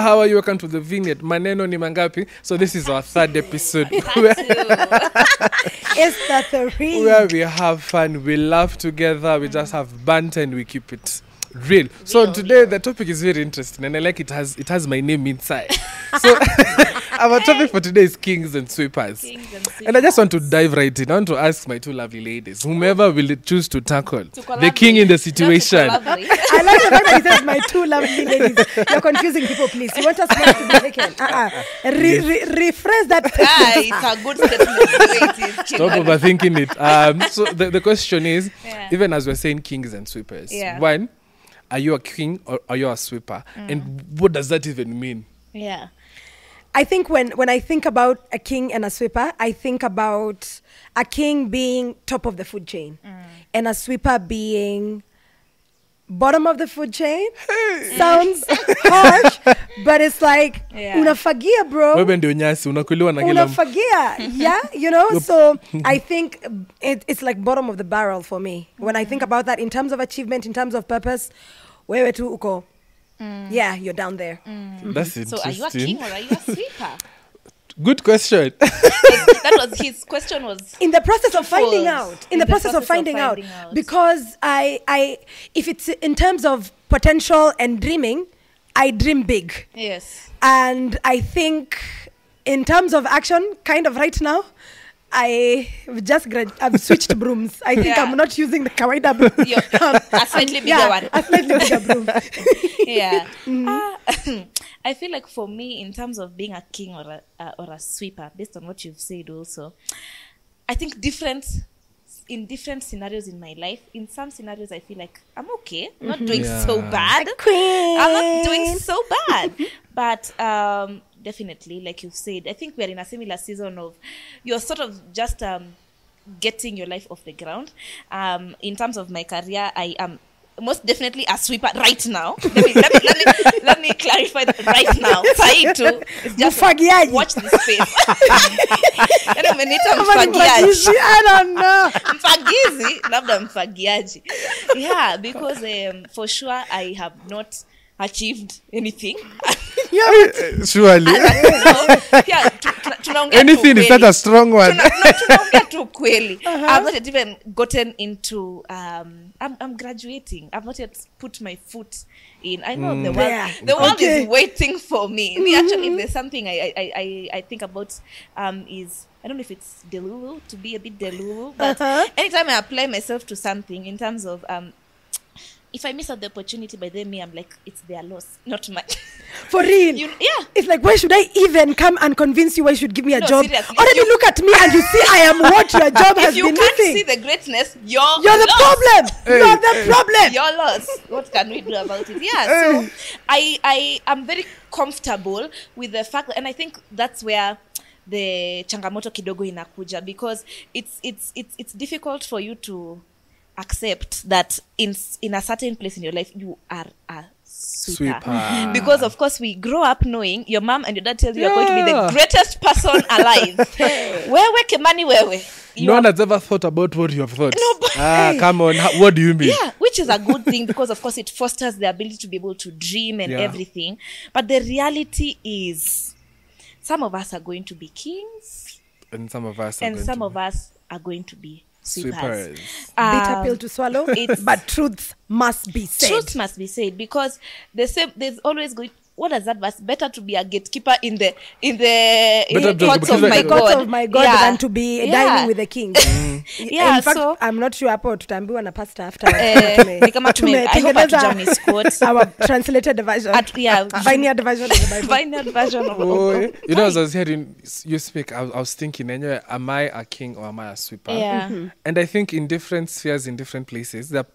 how are you? Welcome to the Vineyard. Maneno ni mangapi? So this is our third episode where, It's the three. where we have fun, we laugh together, we just have banter and we keep it real. So today the topic is very interesting and I like it has it has my name inside. So our topic for today is kings and sweepers. Kings and And I just want to dive right in. I want to ask my two lovely ladies, whomever will choose to tackle To the king in the collaborate. Not to situation. I like the fact that he says my two lovely ladies. You're confusing people, please. You want us to be taken. Uh-uh. Re- re- rephrase that. ah, it's a good statement. the way it is, Stop overthinking it. Um, so the, the question is, Yeah. even as we're saying kings and sweepers, Yeah. one, are you a king or are you a sweeper? Mm. And what does that even mean? Yeah. I think when, when I think about a king and a sweeper, I think about a king being top of the food chain mm. and a sweeper being bottom of the food chain. Sounds harsh, but it's like Yeah. unafagia, bro. Wewe ndio nyasi unakuliwa na kila unafagia yeah you know so i think it, it's like bottom of the barrel for me when i think mm. about that in terms of achievement in terms of purpose wewe tu uko mm. yeah you're down there mm. That's interesting. So are you a interesting. king or are you a sweeper? Good question. that was his question was in the process of finding out in, the, process, of finding, out, because i i if it's in terms of potential and dreaming i dream big yes. and i think in terms of action kind of right now I just grad- I've switched brooms. I think Yeah. I'm not using the kawaida broom. Your- a slightly bigger yeah, one. A slightly bigger broom. yeah. Ah, I feel like for me, in terms of being a king or a uh, or a sweeper, based on what you've said, also, I think different in different scenarios in my life. In some scenarios, I feel like I'm okay, I'm not doing so bad. Queen. I'm not doing so bad, but um, definitely, like you've said, I think we're in a similar season of you're sort of just um, getting your life off the ground. Um, in terms of my career, I am most definitely a sweeper right now. Let me, let me, let me, let me clarify that right now. Sahi to just Mfagiaji. watch this space. Yaani umeniita mfagiaji I don't know. mfagizi labda mfagiaji yeah because um, for sure i have not achieved anything Surely. yeah, tuna- tunaongea Anything is not a strong one. Tunaongea tu ukweli i've not yet even gotten into um I'm, I'm graduating i've not yet put my foot in i know the world There. the world Okay. is waiting for me me actually if there's something I, I i i think about um is I don't know if it's delulu to be a bit delulu, but Uh-huh. anytime I apply myself to something in terms of um, if I miss out the opportunity by them, me, I'm like, it's their loss, not mine. For real. you, yeah, It's like, why should I even come and convince you why you should give me a No, job? seriously, Already you- look at me and you see I am what your job has if you been can't missing. see the greatness, you're You're the lost. problem. You're the problem. You're lost. What can we do about it? Yeah. So I I am very comfortable with the fact, that, and I think that's where the changamoto kidogo inakuja because it's it's it's it's difficult for you to accept that in in a certain place in your life you are a sweeper. Sweeper. because of course we grow up knowing your mom and your dad tell you you're going to be the greatest person alive wewe kemani wewe You no one has ever thought about what you have thought. No, but- ah, come on. How, what do you mean? yeah which is a good thing because of course it fosters the ability to be able to dream and Yeah. everything but the reality is some of us are going to be kings And some of us and some of us are going to be sweepers, sweepers. Bitter Um, pill to swallow, it's- but truth must be said. truth must be said because the same there's always going what does that verse better to be a gatekeeper in the in the in Better courts of my god of my God Yeah. than to be Yeah. dining with the king. Yeah, In fact, so- I'm not sure hapo tutaambiwa na pastor after Eh, ni kama tume- I hope tumetengeneza our translated version. At- yeah. Vineyard version of the Bible. Vineyard version of, Oh, eh. you know, as I was hearing you speak, I, was- I was thinking, anyway, am I a king or am I a sweeper? Yeah. Mhm. And I think in different spheres, in different places, that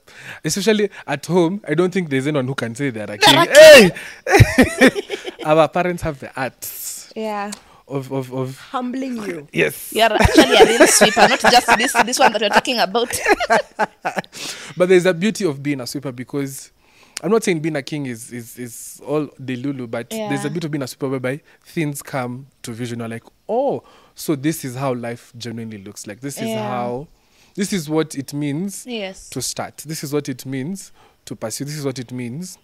especially at home, I don't think there's anyone who can say they're a king. Hey! Our parents have the arts yeah of, of, of Humbling you. yes. you are actually a real sweeper not just this this one that we're talking about But there's a beauty of being a sweeper because I'm not saying being a king is is, is all the lulu, but there's a Yeah. bit of being a sweeper whereby things come to vision. You're like, oh, so this is how life genuinely looks like. This is Yeah. how, this is what it means yes to start. This is what it means to pursue. This is what it means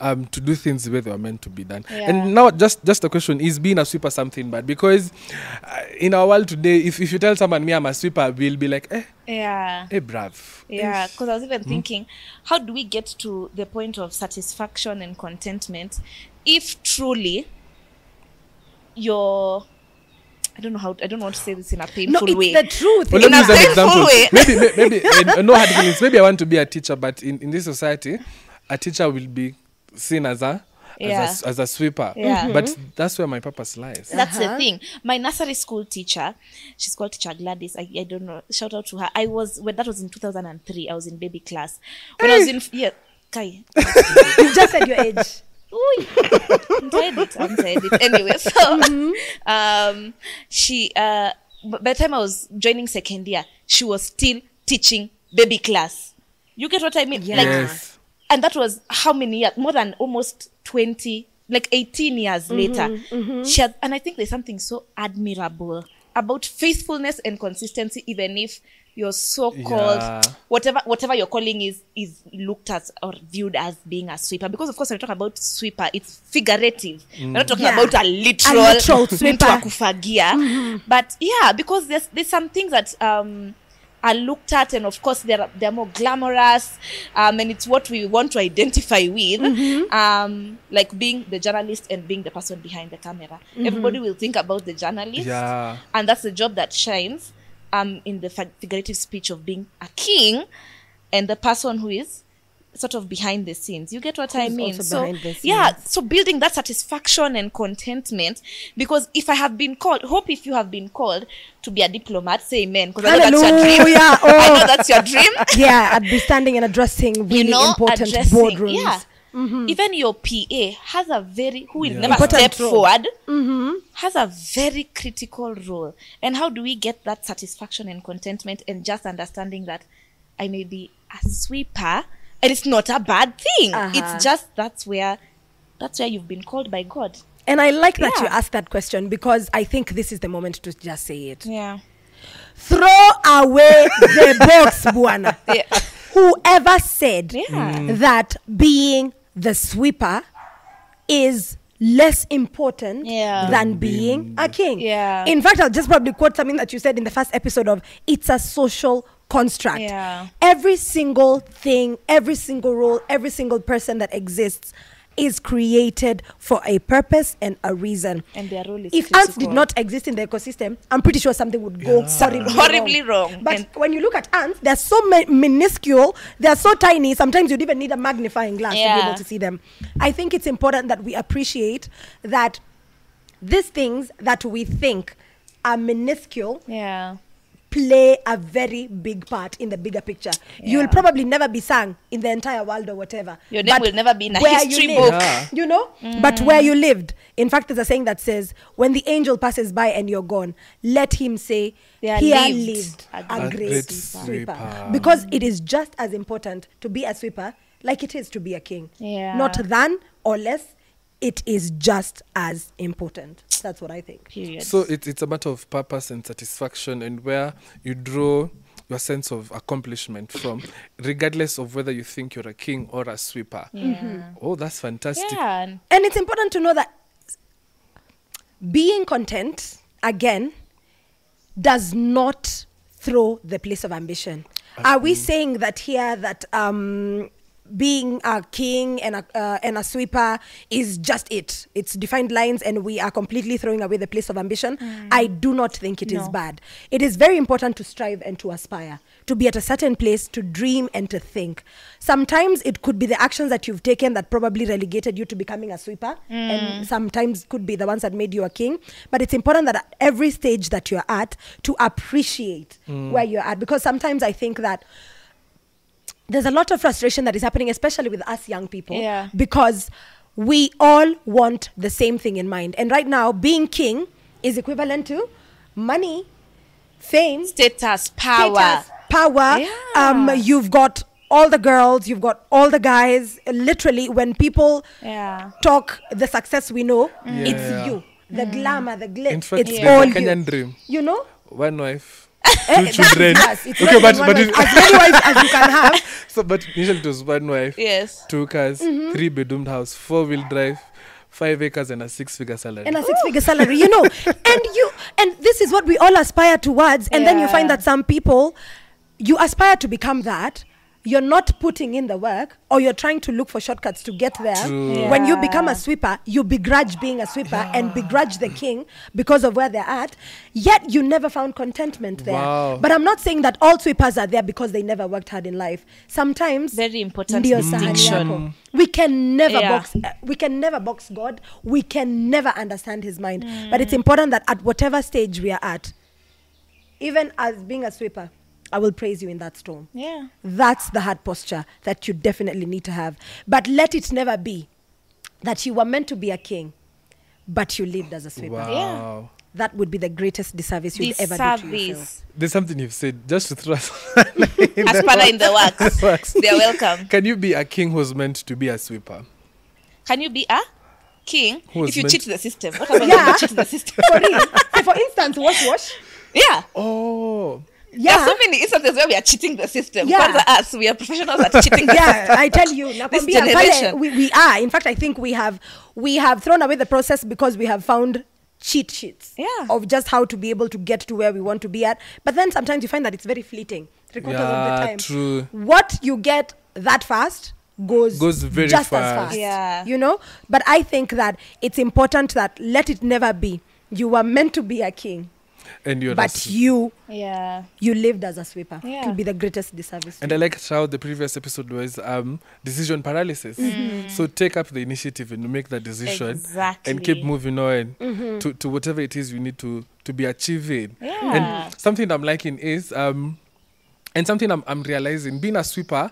um, to do things the way they were meant to be done. Yeah. And now, just just a question: Is being a sweeper something bad? Because uh, in our world today, if, if you tell someone me I'm a sweeper, we'll be like, eh, Yeah. eh, brav. Yeah, Eh. because I was even thinking, how do we get to the point of satisfaction and contentment if truly you're I don't know how I don't want to say this in a painful No, painful it's way. the truth. Well, In let me a use an example. way. Maybe, may- maybe, uh, no hard feelings. Maybe I want to be a teacher, but in, in this society, a teacher will be seen as a as, Yeah. a, s- as a sweeper. Yeah. But that's where my purpose lies. That's the Uh-huh. thing. My nursery school teacher, she's called Teacher Gladys. I, I don't know. Shout out to her. I was when that was in 2003. I was in baby class. When I was in yeah, Kai. you just said your age. Ooh, I'm tired it. I'm tired it. Anyway, so um, she uh, by the time I was joining second year, she was still teaching baby class. You get what I mean? Yeah. Like, Yes. And that was how many years? More than almost twenty, like eighteen years later. She had, and I think there's something so admirable about faithfulness and consistency, even if your so-called Yeah. whatever whatever your calling is is looked at or viewed as being a sweeper because of course when we talk about sweeper it's figurative we're not talking Yeah. about a literal, A literal sweeper. mm-hmm. but yeah because there's there's some things that um are looked at and of course they're they're more glamorous um and it's what we want to identify with um like being the journalist and being the person behind the camera. Everybody will think about the journalist Yeah. and that's the job that shines um in the figurative speech of being a king and the person who is sort of behind the scenes you get what i mean also so behind the yeah so building that satisfaction and contentment because if i have been called hope if you have been called to be a diplomat say amen because i know that's your dream Hallelujah. i Oh. know that's your dream yeah, I'd be standing and addressing really you know, important addressing, boardrooms. Yeah. Mm-hmm. Even your PA has a very who will Yeah. never Important step role. forward mm-hmm. has a very critical role. And how do we get that satisfaction and contentment and just understanding that I may be a sweeper and it's not a bad thing. Uh-huh. It's just that's where that's where you've been called by God. And I like that you Yeah. asked that question because I think this is the moment to just say it. Yeah. Throw away the box, Buana. Yeah. Whoever said Yeah. that being the sweeper is less important Yeah. than being a king. Yeah. In fact, I'll just probably quote something that you said in the first episode of It's a Social Construct. Yeah. Every single thing, every single role, every single person that exists is created for a purpose and a reason. And their role is if ants did not exist in the ecosystem, I'm pretty sure something would go horribly, Horribly wrong. But And- when you look at ants, they're so mi- minuscule, they're so tiny. Sometimes you'd even need a magnifying glass to be able to see them. I think it's important that we appreciate that these things that we think are minuscule Yeah. Play a very big part in the bigger picture. You'll probably never be sung in the entire world or whatever. Your name But will never be in a where you history lived, book. Yeah. You know? Mm. But where you lived. In fact, there's a saying that says, when the angel passes by and you're gone, let him say, There here lived lived a a, great great sweeper." sweeper. Because it is just as important to be a sweeper like it is to be a king. Yeah. Not than or less. It is just as important. That's what I think. Period. So it, it's a matter of purpose and satisfaction and where you draw your sense of accomplishment from, regardless of whether you think you're a king or a sweeper. yeah. Oh, that's fantastic. Yeah. and- And it's important to know that being content, again, does not throw the place of ambition. Are we saying that here that um, being a king and a, uh, and a sweeper is just it? It's defined lines and we are completely throwing away the place of ambition? Mm. I do not think it is No. bad. It is very important to strive and to aspire, to be at a certain place, to dream and to think. Sometimes it could be the actions that you've taken that probably relegated you to becoming a sweeper, and mm. sometimes could be the ones that made you a king. But it's important that at every stage that you're at, to appreciate mm. where you're at. Because sometimes I think that there's a lot of frustration that is happening, especially with us young people, Yeah. because we all want the same thing in mind. And right now, being king is equivalent to money, fame, Status, power. status, power. Yeah. Um, you've got all the girls, you've got all the guys. Literally, when people Yeah. talk the success we know, Yeah. it's you. The glamour, the glitz, fact, it's there's all a you. Kenyan dream. You know? One wife, two children. Yes, it's okay, but but it- wife. as many wives as you can have. so but initially it was one wife, Yes. two cars, Mm-hmm. three bedroomed house, four wheel drive, five acres, and a six figure salary. and a six figure salary you know and you and this is what we all aspire towards and then you find that some people you aspire to become that you're not putting in the work or you're trying to look for shortcuts to get there. True. when you become a sweeper you begrudge being a sweeper and begrudge the king because of where they're at. Yet you never found contentment there. Wow. but i'm not saying that all sweepers are there because they never worked hard in life. Sometimes Very important ndio distinction. we can never Yeah. box uh, we can never box god. We can never understand his mind. But it's important that at whatever stage we are at even as being a sweeper i will praise you in that storm Yeah. that's the hard posture that you definitely need to have but let it never be that you were meant to be a king but you lived as a sweeper wow. that would be the greatest disservice you'd ever do to yourself There's something you've said just to throw us As per in the works. works. They're welcome. Can you be a king who's meant to be a sweeper? Can you be a king Who was if you cheat the system? What about Yeah. when you cheat the system? for. So for instance wash wash Yeah. Oh, There are yeah so instances where we are cheating the system. Yeah. Kwanza us, we are professionals at cheating the yeah i tell you nakwambia pale generation. we, we are in fact i think we have we have thrown away the process because we have found cheat sheets Yeah. of just how to be able to get to where we want to be at but then sometimes you find that it's very fleeting three quarters of Yeah, the time true. what you get that fast goes Goes very just as fast. fast Yeah. you know but i think that it's important that let it never be you were meant to be a king and you're but sw- you Yeah. you lived as a sweeper it Yeah. will be the greatest disservice And I like how the previous episode was um, decision paralysis. So take up the initiative and make that decision Exactly. and keep moving on to, to whatever it is you need to, to be achieving. Yeah. And something I'm liking is, um, and something I'm, I'm realizing, being a sweeper,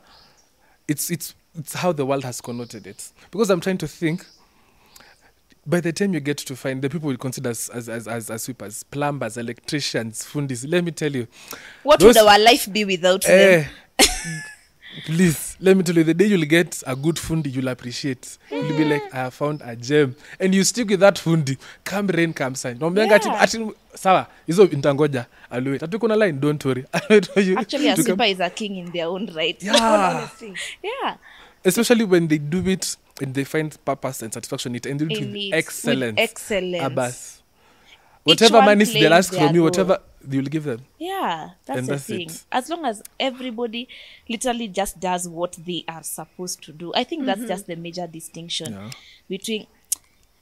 it's, it's, it's how the world has connoted it. Because I'm trying to think, by the time you get to find the people we consider as, as, as, as, as sweepers, plumbers, electricians, fundis, let me tell you, What Those- would our life be without them? Eh, please, let me tell you, the day you'll get a good fundi, you'll appreciate. You'll be like, I have found a gem. And you stick with that fundi. Come rain, come sign. Naambianga Yeah. ati sawa, hizo ntangoja. I'll wait. Ati kuna line, don't worry. I'll wait for you Actually, a sweeper is a king in their own right. Yeah. Yeah. Especially when they do it and they find purpose and satisfaction in it and do it with it, with excellence. excellence. Abas. Each Whatever one money they'll ask from you, role. whatever you'll give them. Yeah, that's And the that's thing. it. As long as everybody literally just does what they are supposed to do, I think that's just the major distinction Yeah. between.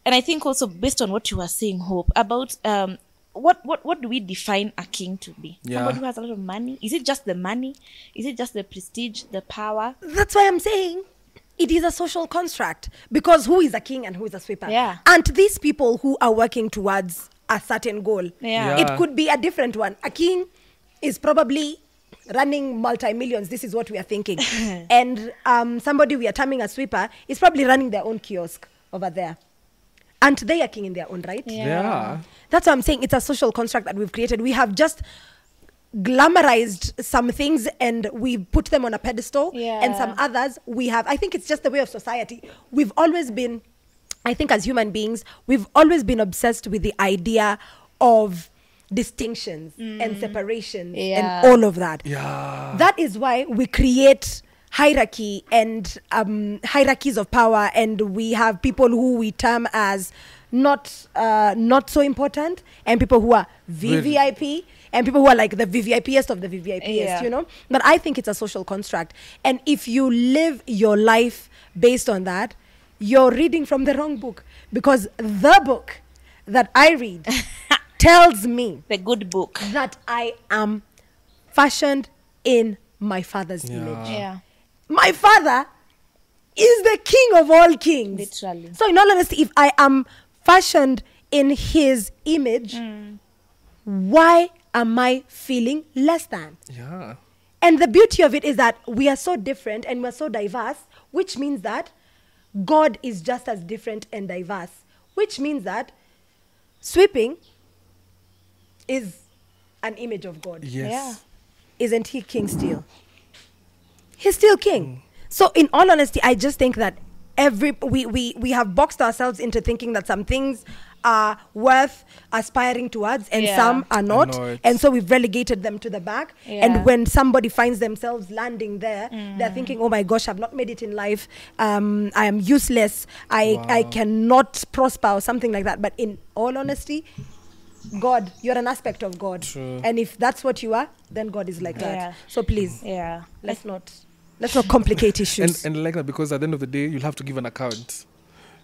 And I think also based on what you were saying, Hope about um, what what what do we define a king to be? Yeah. Somebody who has a lot of money. Is it just the money? Is it just the prestige, the power? That's why I'm saying it is a social construct because who is a king and who is a sweeper? Yeah. And these people who are working towards a certain goal, Yeah. Yeah. it could be a different one. A king is probably running multi millions. This is what we are thinking. and um, somebody we are terming a sweeper is probably running their own kiosk over there. And they are king in their own right. Yeah. Yeah. That's what I'm saying. It's a social construct that we've created. We have just glamorized some things and we put them on a pedestal. And some others we have i think it's just the way of society. We've always been i think as human beings we've always been obsessed with the idea of distinctions and separations Yeah. and all of that. Yeah. that is why we create hierarchy and um, hierarchies of power and we have people who we term as not uh, not so important and people who are Very- VVIP and people who are like the VVIPest of the VVIPest, Yeah. you know? But I think it's a social construct. And if you live your life based on that, you're reading from the wrong book because the book that I read tells me The good book. that I am fashioned in my father's Yeah. image. Yeah. My father is the king of all kings. Literally. So, in all honesty, if I am fashioned in his image, mm. why am I feeling less than? Yeah. And the beauty of it is that we are so different and we're so diverse, which means that God is just as different and diverse, which means that sweeping is an image of God. Yes. Yeah. Isn't he king still? He's still king. Mm. So, in all honesty, I just think that every we, we we have boxed ourselves into thinking that some things are worth aspiring towards and Yeah. some are not. not. And so we've relegated them to the back. Yeah. And when somebody finds themselves landing there, they're Mm. thinking, oh my gosh, I've not made it in life. Um, I am useless. I, I cannot prosper or something like that. But in all honesty, God, you're an aspect of God. True. And if that's what you are, then God is like Yeah. that. So please, Yeah. let's not let's not complicate issues. and and like that because at the end of the day you'll have to give an account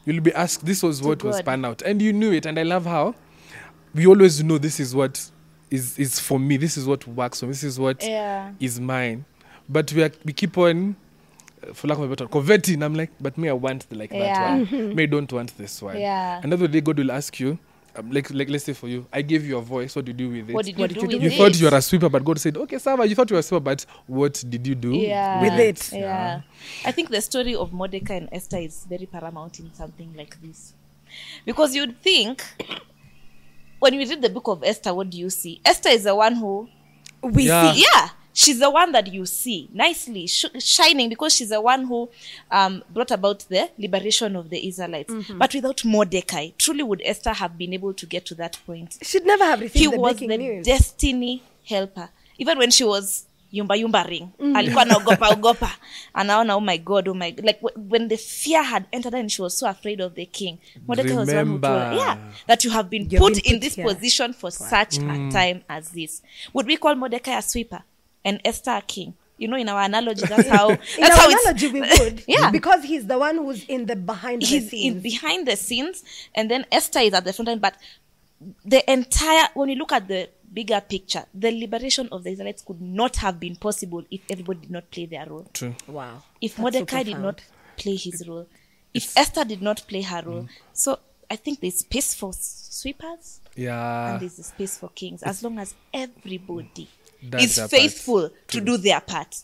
you'll be asked this was what was pan out. And you knew it and i love how we always know this is what is is for me. This is what works for me. This is what is Yeah. mine. But we are, we keep on for lack of a better word, converting i'm like but me i want the, like Yeah. that one. Me I don't want this one. Yeah. another day god will ask you um, like like let's say for you i gave you a voice what did you do with it What did you What do did you with do you it? thought you were a sweeper, but God said, "Okay, Sava, you thought you were a sweeper, but what did you do yeah. With it. Yeah. I think the story of Mordecai and Esther is very paramount in something like this. Because you'd think when you read the book of Esther, what do you see? Esther is the one who we Yeah. see yeah she's the one that you see nicely sh- shining because she's the one who um, brought about the liberation of the israelites. Mm-hmm. But without mordecai truly would esther have been able to get to that point? Should never have received he the was the news. destiny helper. Even when she was yumba yumba ring mm. alikuwa naogopa ogopa anaona oh my god oh my like w- when the fear had entered her and she was so afraid of the king mordecai was one who told her, Remember. yeah that you have been You've put been in put this here. position for such a mm. time as this. Would we call mordecai a sweeper and esther a king you know in our analogy that's how in that's our how it's analogy, we would, Yeah. because he's the one who's in the behind the scenes. in behind the scenes and then esther is at the front end but the entire when you look at the bigger picture the liberation of the israelites could not have been possible if everybody did not play their role True. wow. if That's mordecai so did not play his role if esther did not play her role mm. so i think there's space for sweepers Yeah. and there's space for kings as long as everybody Does is faithful to do their part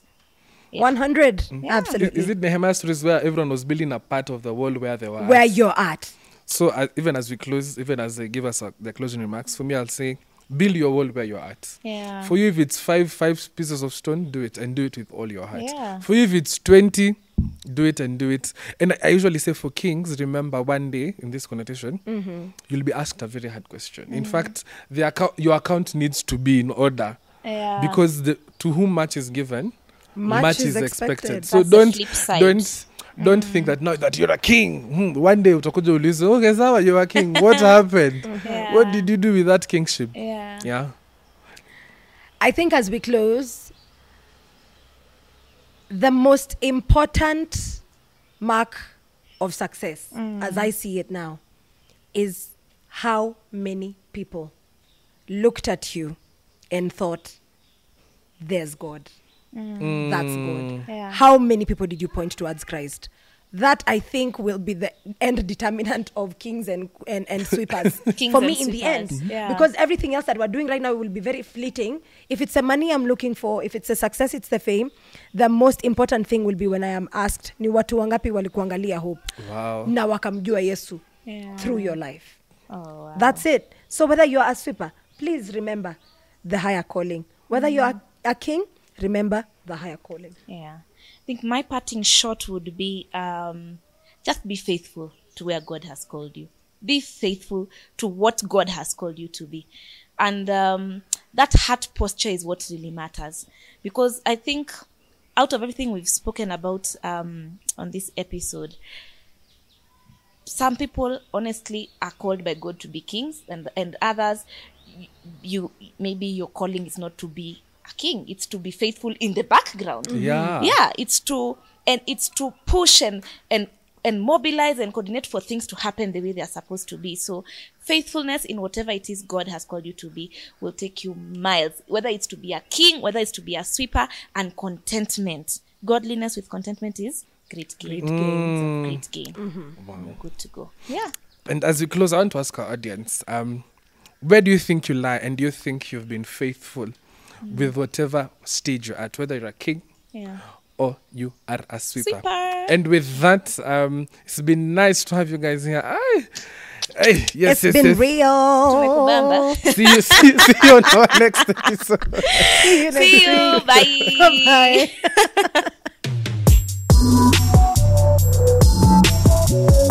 Yeah. 100. Is Absolutely. is it Nehemiah stories where everyone was building a part of the world where they were? at? Where you're at. So uh, even as we close, even as they give us uh, their closing remarks, for me, I'll say, build your world where you're at. yeah For you, if it's five five pieces of stone, do it and do it with all your heart. Yeah. For you, if it's twenty, do it and do it. And I- I usually say for kings, remember one day in this connotation, Mm-hmm. you'll be asked a very hard question. Mm. In fact, the account, your account needs to be in order yeah because the, to whom much is given, Much much, is is expected. expected. So That's don't don't don't think that now that you're a king. Hmm, one day utakuja ulize, okay, sawa, you're a king. What happened? Yeah. What did you do with that kingship? yeah Yeah. I think as we close, the most important mark of success, as I see it now, is how many people looked at you and thought, there's God. Mm. That's God. Mm. Yeah. How many people did you point towards Christ? That I think will be the end determinant of kings and and, and sweepers Kings for and me in the end. sweepers, yeah. Because everything else that we're doing right now will be very fleeting. If it's the money I'm looking for, if it's the success, it's the fame. The most important thing will be when I am asked, ni watu wangapi walikuangalia hope Wow. na wakamjua Yesu Yeah. through your life. oh wow. That's it. So whether you're a sweeper, please remember the higher calling. Whether you're a, a king, remember the higher calling. Yeah. I think my parting shot would be um, just be faithful to where God has called you. Be faithful to what God has called you to be. And um, that heart posture is what really matters. Because I think out of everything we've spoken about um, on this episode, some people honestly are called by God to be kings, and and others, you maybe your calling is not to be a king; it's to be faithful in the background. Mm-hmm. Yeah. yeah, it's to and it's to push and and and mobilize and coordinate for things to happen the way they are supposed to be. So faithfulness in whatever it is God has called you to be will take you miles. Whether it's to be a king, whether it's to be a sweeper, and contentment. Godliness with contentment is great gain. Great mm. gain. Great gain. Mm-hmm. We're good to go. Yeah. And as we close, I want to ask our audience, um, where do you think you lie and do you think you've been faithful mm. with whatever stage you're at whether you're a king yeah. or you are a sweeper, sweeper. and with that um, it's been nice to have you guys here Aye. Hey, yes, it's yes, been yes. real. see you, see, see you on our next episode. see you, see you bye. bye.